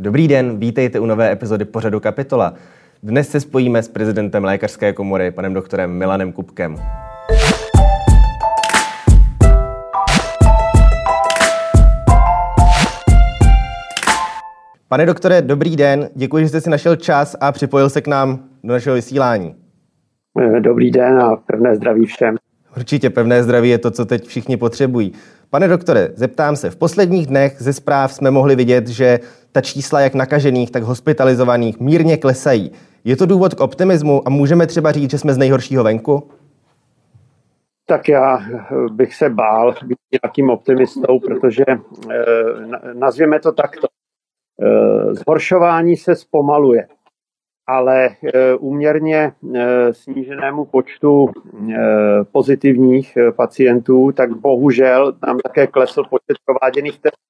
Dobrý den, vítejte u nové epizody pořadu Kapitola. Dnes se spojíme s prezidentem Lékařské komory, panem doktorem Milanem Kupkem. Pane doktore, dobrý den. Děkuji, že jste si našel čas a připojil se k nám do našeho vysílání. Dobrý den a pevné zdraví všem. Určitě pevné zdraví je to, co teď všichni potřebují. Pane doktore, zeptám se, v posledních dnech ze zpráv jsme mohli vidět, že ta čísla jak nakažených, tak hospitalizovaných mírně klesají. Je to důvod k optimismu a můžeme třeba říct, že jsme z nejhoršího venku? Tak já bych se bál být nějakým optimistou, protože eh, nazvěme to takto. Eh, zhoršování se zpomaluje ale úměrně sníženému počtu pozitivních pacientů, tak bohužel nám také klesl počet prováděných testů.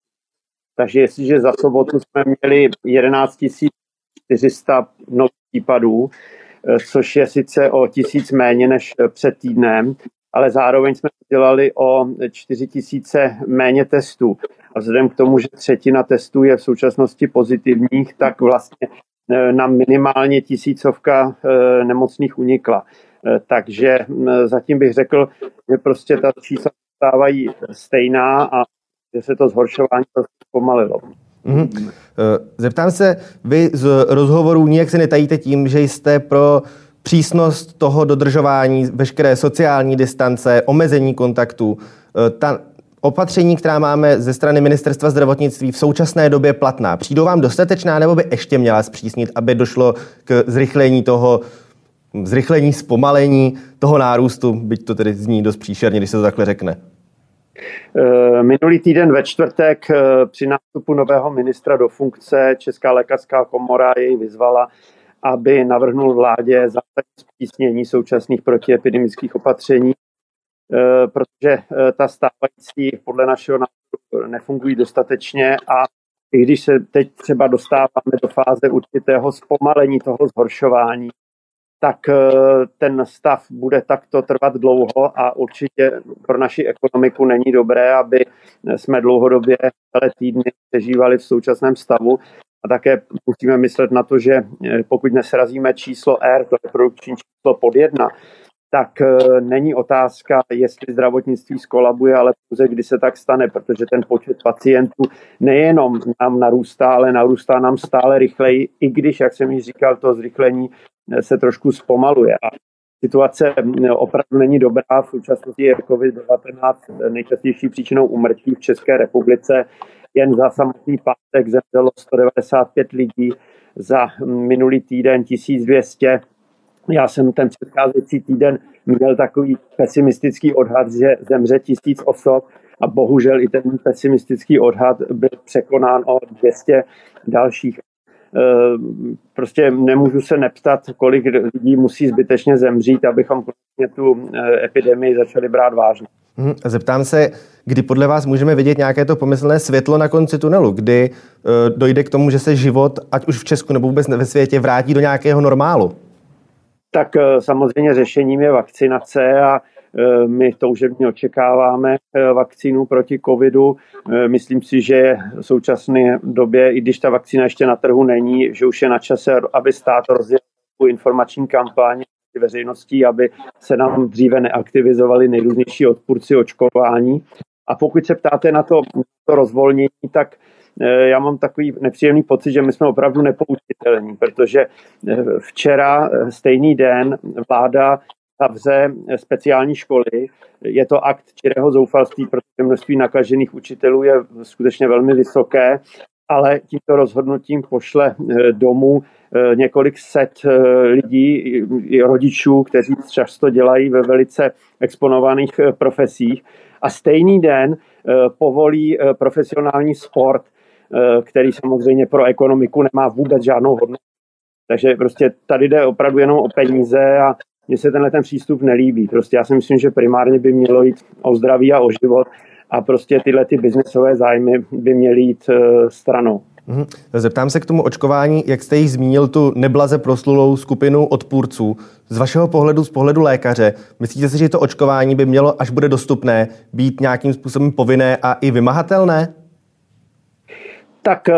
Takže jestliže za sobotu jsme měli 11 400 nových případů, což je sice o tisíc méně než před týdnem, ale zároveň jsme dělali o 4 tisíce méně testů. A vzhledem k tomu, že třetina testů je v současnosti pozitivních, tak vlastně Eh, na minimálně tisícovka eh, nemocných unikla. Eh, takže zatím bych řekl, že prostě ta čísla stávají stejná a že se to zhoršování zpomalilo. Mm-hmm. Zeptám se, vy z rozhovorů nijak se netajíte tím, že jste pro přísnost toho dodržování veškeré sociální distance, omezení kontaktů. Ta opatření, která máme ze strany ministerstva zdravotnictví v současné době platná, přijdou vám dostatečná nebo by ještě měla zpřísnit, aby došlo k zrychlení toho, zrychlení, zpomalení toho nárůstu, byť to tedy zní dost příšerně, když se to takhle řekne? Eh, minulý týden ve čtvrtek eh, při nástupu nového ministra do funkce Česká lékařská komora jej vyzvala, aby navrhnul vládě zásadní zpřísnění současných protiepidemických opatření Eh, protože ta stávající podle našeho názoru nefungují dostatečně a i když se teď třeba dostáváme do fáze určitého zpomalení toho zhoršování, tak eh, ten stav bude takto trvat dlouho a určitě pro naši ekonomiku není dobré, aby jsme dlouhodobě celé týdny přežívali v současném stavu. A také musíme myslet na to, že pokud nesrazíme číslo R, to je produkční číslo pod jedna, tak e, není otázka, jestli zdravotnictví skolabuje, ale pouze kdy se tak stane, protože ten počet pacientů nejenom nám narůstá, ale narůstá nám stále rychleji, i když, jak jsem již říkal, to zrychlení se trošku zpomaluje. A situace opravdu není dobrá. V současnosti je COVID-19 nejčastější příčinou umrtí v České republice. Jen za samotný pátek zemřelo 195 lidí, za minulý týden 1200 já jsem ten předcházející týden měl takový pesimistický odhad, že zemře tisíc osob a bohužel i ten pesimistický odhad byl překonán o 200 dalších. Eh, prostě nemůžu se neptat, kolik lidí musí zbytečně zemřít, abychom tu eh, epidemii začali brát vážně. Mhm, zeptám se, kdy podle vás můžeme vidět nějaké to pomyslné světlo na konci tunelu, kdy eh, dojde k tomu, že se život, ať už v Česku nebo vůbec ve světě, vrátí do nějakého normálu? tak samozřejmě řešením je vakcinace a my toužebně očekáváme eh, vakcínu proti covidu. Myslím si, že v současné době, i když ta vakcína ještě na trhu není, že už je na čase, aby stát rozjel informační kampaň veřejností, aby se nám dříve neaktivizovali nejrůznější odpůrci očkování. A pokud se ptáte na to, to rozvolnění, tak Eh, já mám takový nepříjemný pocit, že my jsme opravdu nepoučitelní, protože eh, včera eh, stejný den vláda zavře speciální školy. Je to akt čirého zoufalství, protože množství nakažených učitelů je skutečně velmi vysoké, ale tímto rozhodnutím pošle domů několik set lidí, rodičů, kteří často dělají ve velice exponovaných profesích. A stejný den povolí profesionální sport Eh, který samozřejmě pro ekonomiku nemá vůbec žádnou hodnotu. Takže prostě tady jde opravdu jenom o peníze a mně se tenhle ten přístup nelíbí. Prostě já si myslím, že primárně by mělo jít o zdraví a o život a prostě tyhle ty biznesové zájmy by měly jít eh, stranou. Mhm. Zeptám se k tomu očkování, jak jste již zmínil tu neblaze proslulou skupinu odpůrců. Z vašeho pohledu, z pohledu lékaře, myslíte si, že to očkování by mělo, až bude dostupné, být nějakým způsobem povinné a i vymahatelné? Tak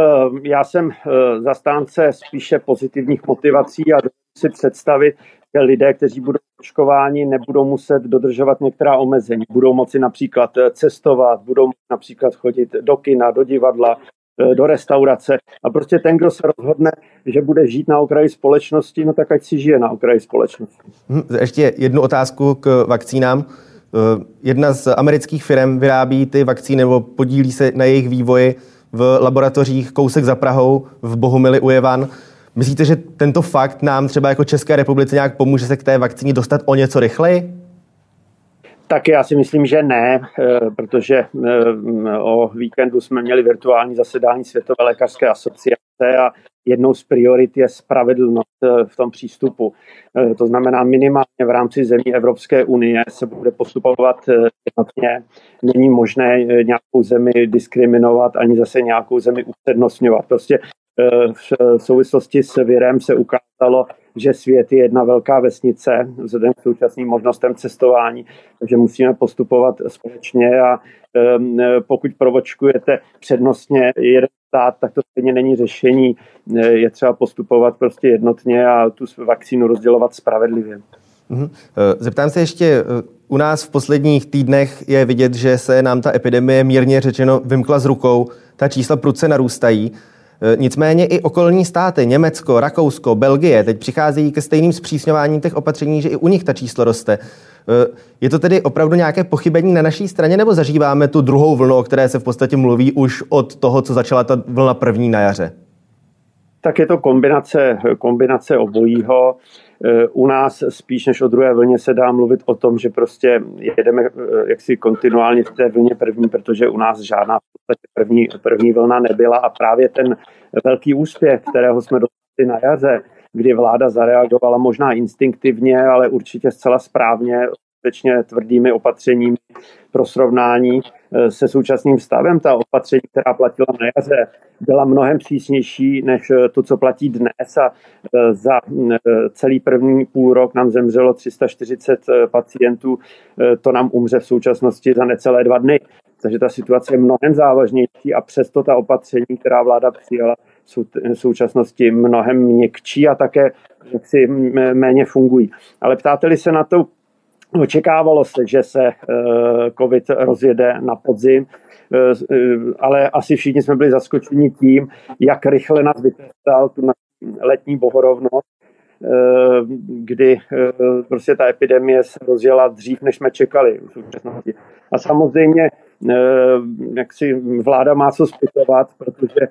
já jsem zastánce spíše pozitivních motivací a si představit, lidé, kteří budou očkováni, nebudou muset dodržovat některá omezení. Budou moci například cestovat, budou například chodit do kina, do divadla, Eh, do restaurace. A prostě ten, kdo se rozhodne, že bude žít na okraji společnosti, no tak ať si žije na okraji společnosti. Hm, ještě jednu otázku k vakcínám. Eh, jedna z amerických firm vyrábí ty vakcíny nebo podílí se na jejich vývoji v laboratořích kousek za Prahou v Bohumili u Jevan. Myslíte, že tento fakt nám třeba jako České republice nějak pomůže se k té vakcíně dostat o něco rychleji? Tak já si myslím, že ne, eh, protože eh, o víkendu jsme měli virtuální zasedání Světové lékařské asociace a jednou z priorit je spravedlnost eh, v tom přístupu. To znamená minimálně v rámci zemí Evropské unie se bude postupovat jednotně. Není možné nějakou zemi diskriminovat ani zase nějakou zemi upřednostňovat. Prostě v souvislosti s virem se ukázalo, že svět je jedna velká vesnice vzhledem k současným možnostem cestování, takže musíme postupovat společně a pokud provočkujete přednostně jeden stát, tak to stejně není řešení. Je třeba postupovat prostě jednotně a tu vakcínu rozdělovat spravedlivě. Mhm. Zeptám se ještě, u nás v posledních týdnech je vidět, že se nám ta epidemie mírně řečeno vymkla z rukou. Ta čísla prudce narůstají. E, nicméně i okolní státy, Německo, Rakousko, Belgie, teď přicházejí ke stejným zpřísňováním těch opatření, že i u nich ta číslo roste. E, je to tedy opravdu nějaké pochybení na naší straně, nebo zažíváme tu druhou vlnu, o které se v podstatě mluví už od toho, co začala ta vlna první na jaře? Tak je to kombinace, kombinace obojího. Eh, u nás spíš než o druhé vlně se dá mluvit o tom, že prostě jedeme eh, jaksi kontinuálně v té vlně první, protože u nás žádná první, první vlna nebyla a právě ten velký úspěch, kterého jsme dostali na jaře, kdy vláda zareagovala možná instinktivně, ale určitě zcela správně, skutečně tvrdými opatřeními pro srovnání se současným stavem. Ta opatření, která platila na jaře, byla mnohem přísnější než eh, to, co platí dnes a eh, za celý první půl rok nám zemřelo 340 pacientů, to nám umře v současnosti za necelé dva dny. Takže ta situace je mnohem závažnější a přesto ta opatření, která vláda přijala, jsou v současnosti mnohem měkčí a také si méně fungují. Ale ptáte-li se na to, Očekávalo se, že se eh, COVID rozjede na podzim, eh, eh, ale asi všichni jsme byli zaskočeni tím, jak rychle nás vytrestal tu letní bohorovnost, kdy prostě ta epidemie se rozjela dřív, než jsme čekali v. A samozřejmě, jak si vláda má co zpytovat, protože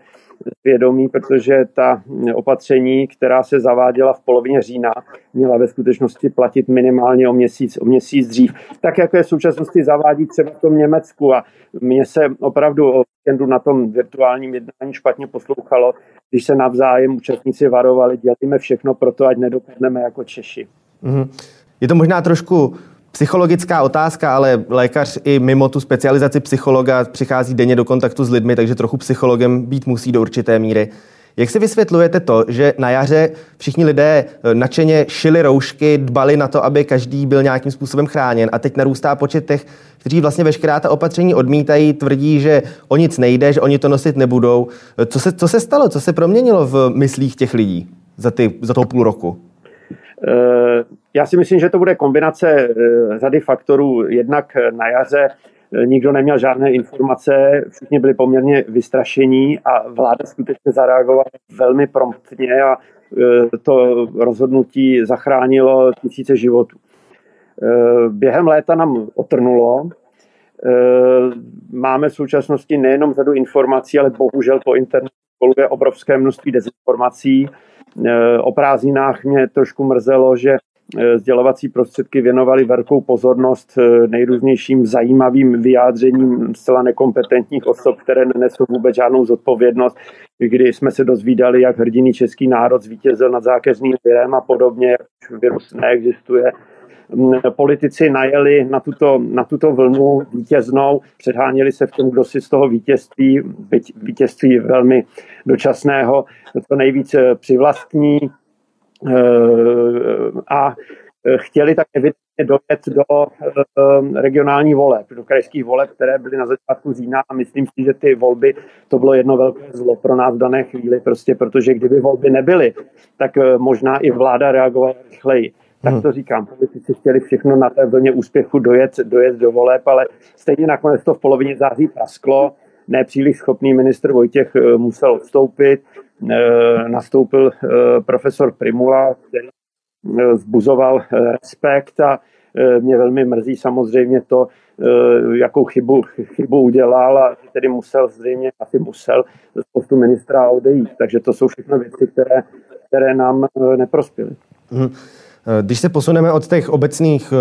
svědomí, protože ta opatření, která se zaváděla v polovině října, měla ve skutečnosti platit minimálně o měsíc, o měsíc dřív. Tak, jako je v současnosti zavádí třeba v tom Německu. A mně se opravdu o víkendu na tom virtuálním jednání špatně poslouchalo, když se navzájem účastníci varovali, dělíme všechno pro to, ať nedopadneme jako Češi. Mm-hmm. Je to možná trošku Psychologická otázka, ale lékař i mimo tu specializaci psychologa přichází denně do kontaktu s lidmi, takže trochu psychologem být musí do určité míry. Jak si vysvětlujete to, že na jaře všichni lidé eh, nadšeně šili roušky, dbali na to, aby každý byl nějakým způsobem chráněn a teď narůstá počet těch, kteří vlastně veškerá ta opatření odmítají, tvrdí, že o nic nejde, že oni to nosit nebudou. Eh, co se, co se stalo? Co se proměnilo v myslích těch lidí za, ty, za toho půl roku? Eh, já si myslím, že to bude kombinace eh, řady faktorů. Jednak na jaře eh, nikdo neměl žádné informace, všichni byli poměrně vystrašení a vláda skutečně zareagovala velmi promptně a to rozhodnutí zachránilo tisíce životů. Během léta nám otrnulo. Máme v současnosti nejenom řadu informací, ale bohužel po internetu koluje obrovské množství dezinformací. Eh, o prázdninách mě trošku mrzelo, že eh, sdělovací prostředky věnovaly velkou pozornost eh, nejrůznějším zajímavým vyjádřením zcela nekompetentních osob, které nenesou vůbec žádnou zodpovědnost, kdy jsme se dozvídali, jak hrdiný český národ zvítězil nad zákeřným virem a podobně, jak virus neexistuje politici najeli na tuto, na tuto vlnu vítěznou, předháněli se v tom, kdo si z toho vítězství, vítězství velmi dočasného, to nejvíce přivlastní. Eh, a chtěli tak evidentně dojet do regionální voleb, do krajských voleb, které byly na začátku října. A myslím si, že ty volby, to bylo jedno velké zlo pro nás v dané chvíli, prostě protože kdyby volby nebyly, tak možná i vláda reagovala rychleji. Tak hmm. to říkám, politici chtěli všechno na té vlně úspěchu dojet, dojet do voleb, ale stejně nakonec to v polovině září prasklo. Nepříliš schopný ministr Vojtěch musel odstoupit. Nastoupil profesor Primula, který vzbuzoval respekt a mě velmi mrzí samozřejmě to, jakou chybu, chybu udělal a tedy musel zřejmě, asi musel z postu ministra odejít. Takže to jsou všechno věci, které, které nám neprospěly. Hmm. Když se posuneme od těch obecných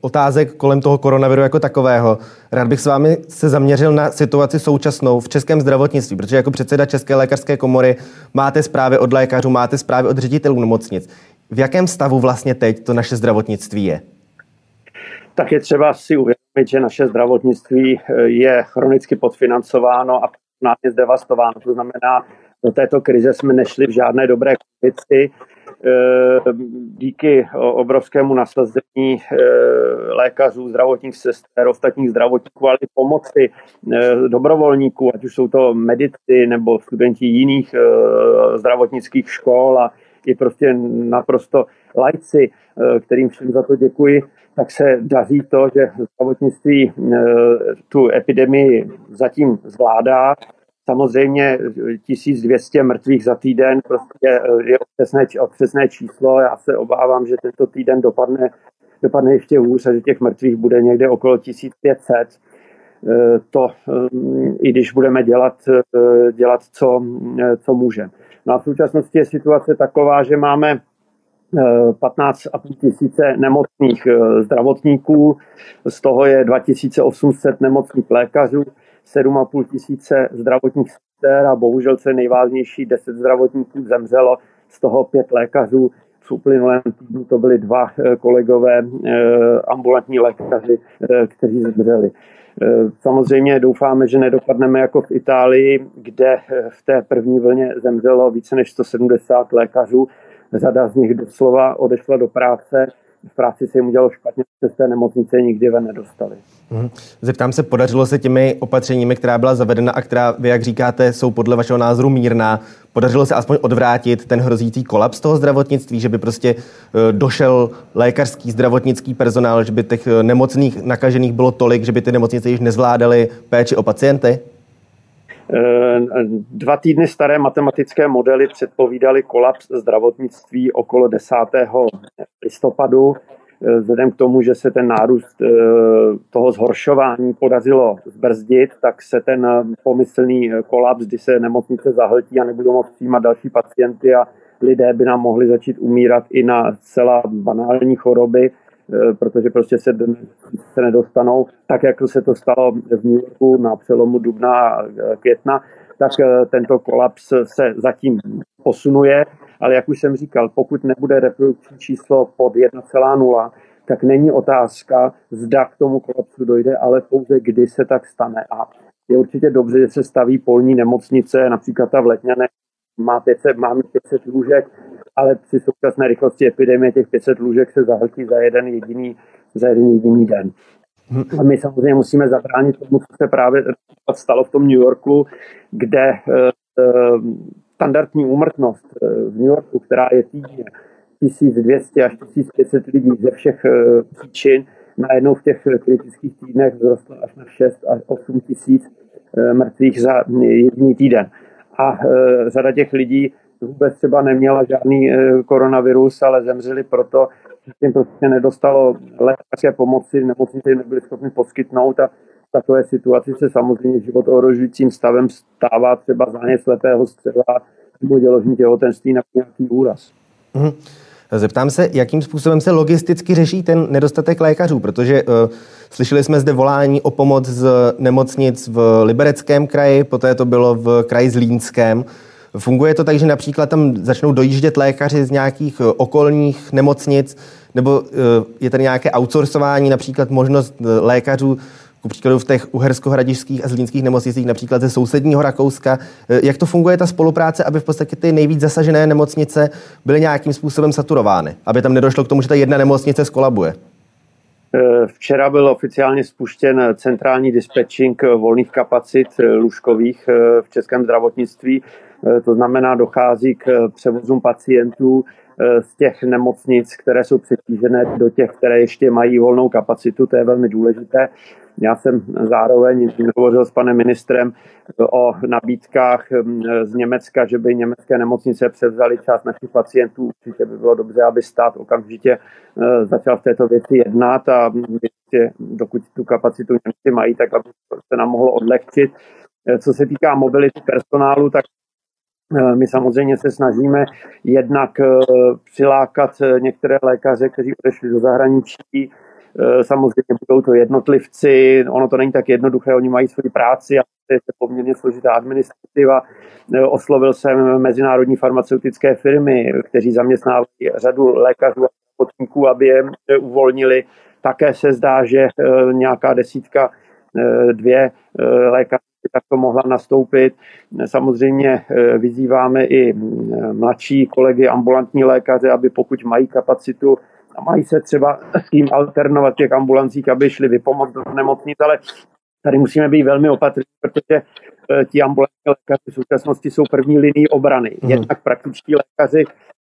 otázek kolem toho koronaviru jako takového, rád bych s vámi se zaměřil na situaci současnou v českém zdravotnictví, protože jako předseda České lékařské komory máte zprávy od lékařů, máte zprávy od ředitelů nemocnic. V jakém stavu vlastně teď to naše zdravotnictví je? Tak je třeba si uvědomit, že naše zdravotnictví eh, je chronicky podfinancováno a personálně zdevastováno. To znamená, do této krize jsme nešli v žádné dobré kondici. Eh, díky obrovskému nasazení eh, lékařů, zdravotních sester, ostatních zdravotníků, ale i pomoci dobrovolníků, ať už jsou to medici nebo studenti jiných zdravotnických škol a i prostě naprosto lajci, eh, kterým všem za to děkuji, tak se daří to, že zdravotnictví eh, tu epidemii zatím zvládá. Samozřejmě 1200 mrtvých za týden prostě eh, je přesné, přesné číslo. Já se obávám, že tento týden dopadne, dopadne ještě hůř a že těch mrtvých bude někde okolo 1500 to, i když budeme dělat, dělat co, co můžeme. No a v současnosti je situace taková, že máme 15,5 eh, tisíce nemocných eh, zdravotníků, z toho je 2800 nemocných lékařů, 7,5 tisíce zdravotních sester a bohužel, co je nejvážnější, 10 zdravotníků zemřelo, z toho 5 lékařů. V uplynulém týdnu to byli dva eh, kolegové ambulantní lékaři, kteří zemřeli. Eh, samozřejmě doufáme, že nedopadneme jako v Itálii, kde eh, v té první vlně zemřelo více než 170 lékařů. Řada z nich doslova odešla do práce v práci se jim udělalo špatně, se z té nemocnice nikdy ven nedostali. Mhm. Zeptám se, podařilo se těmi opatřeními, která byla zavedena a která, vy jak říkáte, jsou podle vašeho názoru mírná, podařilo se aspoň odvrátit ten hrozící kolaps toho zdravotnictví, že by prostě e, došel lékařský, zdravotnický personál, že by těch e, nemocných nakažených bylo tolik, že by ty nemocnice již nezvládaly péči o pacienty? Eh, dva týdny staré matematické modely předpovídaly kolaps zdravotnictví okolo 10. listopadu. Eh, vzhledem k tomu, že se ten nárůst eh, toho zhoršování podařilo zbrzdit, tak se ten pomyslný kolaps, kdy se nemocnice zahltí a nebudou moct přijímat další pacienty a lidé by nám mohli začít umírat i na celá banální choroby, protože prostě se, se nedostanou, tak jak se to stalo v New Yorku na přelomu dubna a května, tak eh, tento kolaps se zatím posunuje, ale jak už jsem říkal, pokud nebude reprodukční číslo pod 1,0, tak není otázka, zda k tomu kolapsu dojde, ale pouze kdy se tak stane. A je určitě dobře, že se staví polní nemocnice, například ta v Letňanech. Má 500, máme 500 lůžek, ale při současné rychlosti epidemie těch 500 lůžek se zahltí za jeden jediný, za jeden jediný den. A my samozřejmě musíme zabránit tomu, co se právě stalo v tom New Yorku, kde eh, eh, standardní úmrtnost eh, v New Yorku, která je týdně 1200 až 1500 lidí ze všech příčin, najednou v těch kritických týdnech vzrostla až na 6 až 8 tisíc mrtvých za jediný týden. A řada těch lidí vůbec třeba neměla žádný eh, koronavirus, ale zemřeli proto, že jim prostě nedostalo lékařské pomoci, nemocnice jim nebyly schopni poskytnout a v takové situaci se samozřejmě život ohrožujícím stavem stává třeba zánět slepého střeva nebo děložní těhotenství na nějaký úraz. Mm-hmm. Zeptám se, jakým způsobem se logisticky řeší ten nedostatek lékařů, protože uh, slyšeli jsme zde volání o pomoc z nemocnic v Libereckém kraji, poté to bylo v kraji Zlínském. Funguje to tak, že například tam začnou dojíždět lékaři z nějakých eh, okolních nemocnic, nebo eh, je tady nějaké outsourcování, například možnost eh, lékařů, ku příkladu v těch uhersko-hradišských a zlínských nemocnicích, například ze sousedního Rakouska. Jak to funguje ta spolupráce, aby v podstatě ty nejvíc zasažené nemocnice byly nějakým způsobem saturovány, aby tam nedošlo k tomu, že ta jedna nemocnice skolabuje? Včera byl oficiálně spuštěn centrální dispečing volných kapacit lůžkových v českém zdravotnictví. To znamená, dochází k převozům pacientů z těch nemocnic, které jsou přetížené, do těch, které ještě mají volnou kapacitu. To je velmi důležité. Já jsem zároveň hovořil s panem ministrem o nabídkách hm, z Německa, že by německé nemocnice převzaly část našich pacientů. Určitě by bylo dobře, aby stát okamžitě eh, začal v této věci jednat a dokud tu kapacitu Němci mají, tak aby se nám mohlo odlehčit. Eh, co se týká mobility personálu, tak eh, my samozřejmě se snažíme jednak přilákat některé lékaře, kteří odešli do zahraničí, Eh, samozřejmě budou to jednotlivci, ono to není tak jednoduché, oni mají svoji práci a je to poměrně složitá administrativa. Eh, oslovil jsem mezinárodní farmaceutické firmy, kteří zaměstnávají řadu lékařů a potníků, aby je eh, uvolnili. Také se zdá, že nějaká desítka, dvě lékařů tak to mohla nastoupit. Samozřejmě vyzýváme i mladší kolegy, ambulantní lékaře, aby pokud mají kapacitu, a mají se třeba s tím alternovat těch ambulancích, aby šli vypomoct do nemocnic, ale tady musíme být velmi opatrní, protože eh, ti ambulantní lékaři v současnosti jsou první linii obrany. Hmm. Jednak praktičtí lékaři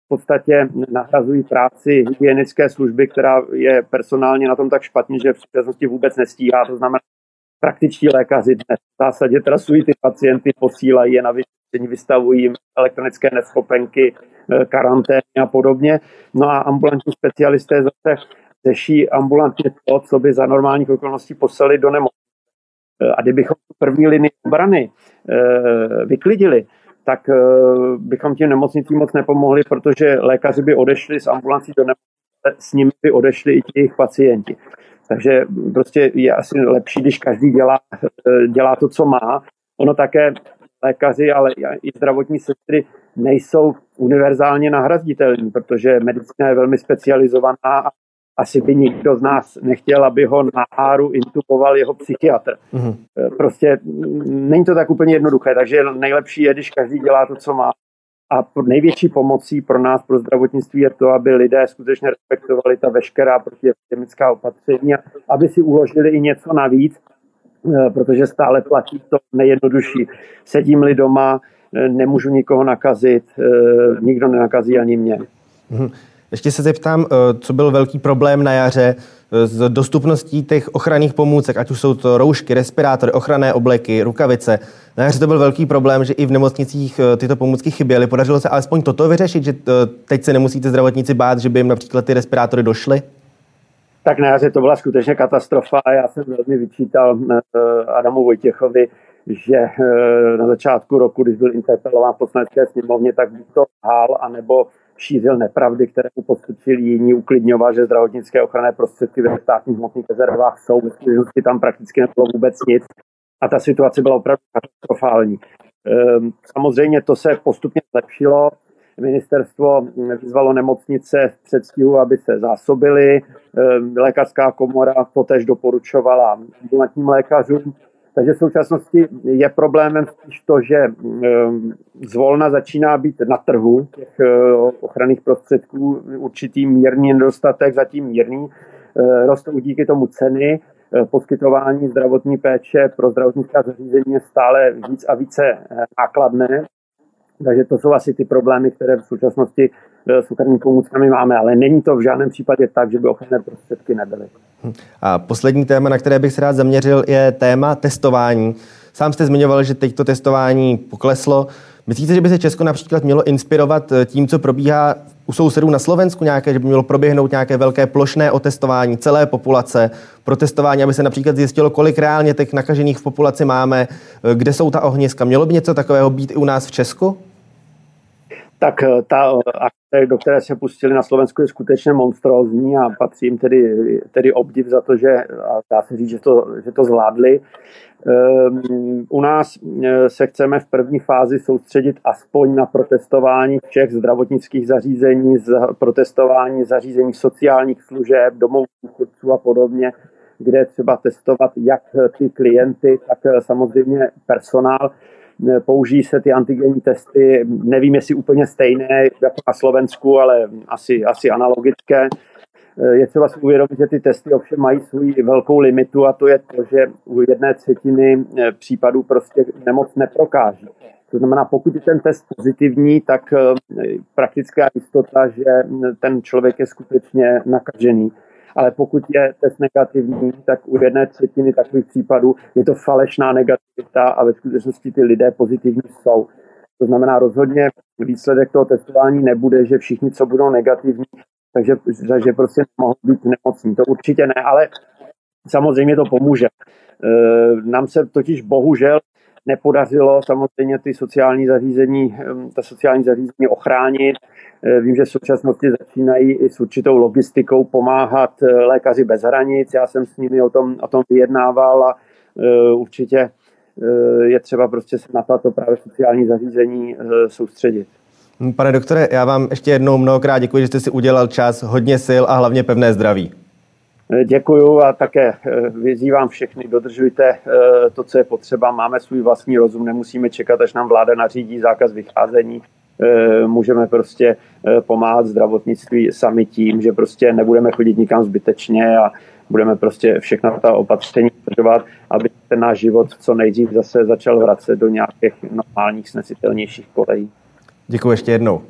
v podstatě nahrazují práci hygienické služby, která je personálně na tom tak špatně, že v současnosti vůbec nestíhá. To znamená, praktičtí lékaři dnes v zásadě trasují ty pacienty, posílají je na vyšetření, vystavují jim elektronické neschopenky, Eh, karantény a podobně. No a ambulantní specialisté zase řeší ambulantně to, co by za normálních okolností poslali do nemocnice. A kdybychom první linii obrany eh, vyklidili, tak bychom těm nemocnicím moc nepomohli, protože lékaři by odešli z ambulancí do nemocnice, s nimi by odešli i jejich pacienti. Takže prostě je asi lepší, když každý dělá, dělá to, co má. Ono také lékaři, ale i zdravotní sestry nejsou univerzálně nahraditelní, protože medicína je velmi specializovaná a asi by nikdo z nás nechtěl, aby ho na áru intuboval jeho psychiatr. Mm-hmm. Prostě není to tak úplně jednoduché, takže nejlepší je, když každý dělá to, co má. A největší pomocí pro nás, pro zdravotnictví, je to, aby lidé skutečně respektovali ta veškerá protiepidemická opatření a aby si uložili i něco navíc, eh, protože stále platí to nejjednodušší. Sedím-li doma, Eh, nemůžu nikoho nakazit, eh, nikdo nenakazí ani mě. Mhm. Ještě se zeptám, eh, co byl velký problém na jaře s dostupností těch ochranných pomůcek, ať už jsou to roušky, respirátory, ochranné obleky, rukavice. Na jaře to byl velký problém, že i v nemocnicích tyto pomůcky chyběly. Podařilo se alespoň toto vyřešit, že teď se nemusíte zdravotníci bát, že by jim například ty respirátory došly? Tak na jaře to byla skutečně katastrofa já jsem velmi vyčítal Adamu Vojtěchovi, že eh, na začátku roku, když byl interpelován v poslanecké sněmovně, tak by to hál, anebo šířil nepravdy, které mu postrčili jiní, uklidňoval, že zdravotnické ochranné prostředky ve státních hmotných rezervách jsou, ve skutečnosti tam prakticky nebylo vůbec nic a ta situace byla opravdu katastrofální. Ehm, samozřejmě to se postupně zlepšilo. Ministerstvo vyzvalo nemocnice v předstihu, aby se zásobily. Ehm, lékařská komora totež doporučovala ambulantním lékařům. Takže v současnosti je problémem spíš to, že ehm, zvolna začíná být na trhu těch eh, ochranných prostředků určitý mírný nedostatek, zatím mírný. Eh, rostou díky tomu ceny, eh, poskytování zdravotní péče pro zdravotnická zařízení je stále víc a více nákladné. Takže to jsou asi ty problémy, které v současnosti s ochrannými pomůckami máme, ale není to v žádném případě tak, že by ochranné prostředky nebyly. A poslední téma, na které bych se rád zaměřil, je téma testování. Sám jste zmiňoval, že teď to testování pokleslo. Myslíte, že by se Česko například mělo inspirovat eh, tím, co probíhá u sousedů na Slovensku nějaké, že by mělo proběhnout nějaké velké plošné otestování celé populace, protestování, aby se například zjistilo, kolik reálně těch nakažených v populaci máme, eh, kde jsou ta ohniska. Mělo by něco takového být i u nás v Česku? Tak eh, ta eh, akce, do které se pustili na Slovensku, je skutečně monstrózní a patří jim tedy, tedy obdiv za to, že a dá se říct, že to, že to zvládli. Um, u nás eh, se chceme v první fázi soustředit aspoň na protestování všech zdravotnických zařízení, protestování zařízení sociálních služeb, domovů důchodců a podobně, kde je třeba testovat jak ty klienty, tak samozřejmě personál použijí se ty antigenní testy, nevím, jestli úplně stejné jako na Slovensku, ale asi, asi analogické. Je třeba si uvědomit, že ty testy ovšem mají svůj velkou limitu a to je to, že u jedné třetiny případů prostě nemoc neprokáží. To znamená, pokud je ten test pozitivní, tak praktická jistota, že ten člověk je skutečně nakažený ale pokud je test negativní, tak u jedné třetiny takových případů je to falešná negativita a ve skutečnosti ty lidé pozitivní jsou. To znamená rozhodně výsledek toho testování nebude, že všichni, co budou negativní, takže, takže prostě mohou být nemocní. To určitě ne, ale samozřejmě to pomůže. E, nám se totiž bohužel nepodařilo samozřejmě ty sociální zařízení, ta sociální zařízení ochránit. Eh, vím, že v současnosti začínají i s určitou logistikou pomáhat eh, lékaři bez hranic. Já jsem s nimi o tom, o tom vyjednával a eh, určitě je třeba prostě se na tato právě sociální zařízení soustředit. Pane doktore, já vám ještě jednou mnohokrát děkuji, že jste si udělal čas, hodně sil a hlavně pevné zdraví. Děkuju a také vyzývám všechny, dodržujte to, co je potřeba. Máme svůj vlastní rozum, nemusíme čekat, až nám vláda nařídí zákaz vycházení. Eh, můžeme prostě eh, pomáhat zdravotnictví sami tím, že prostě nebudeme chodit nikam zbytečně a budeme prostě všechna ta opatření dodržovat, aby ten náš život co nejdřív zase začal vracet do nějakých normálních, snesitelnějších kolejí. Děkuji ještě jednou.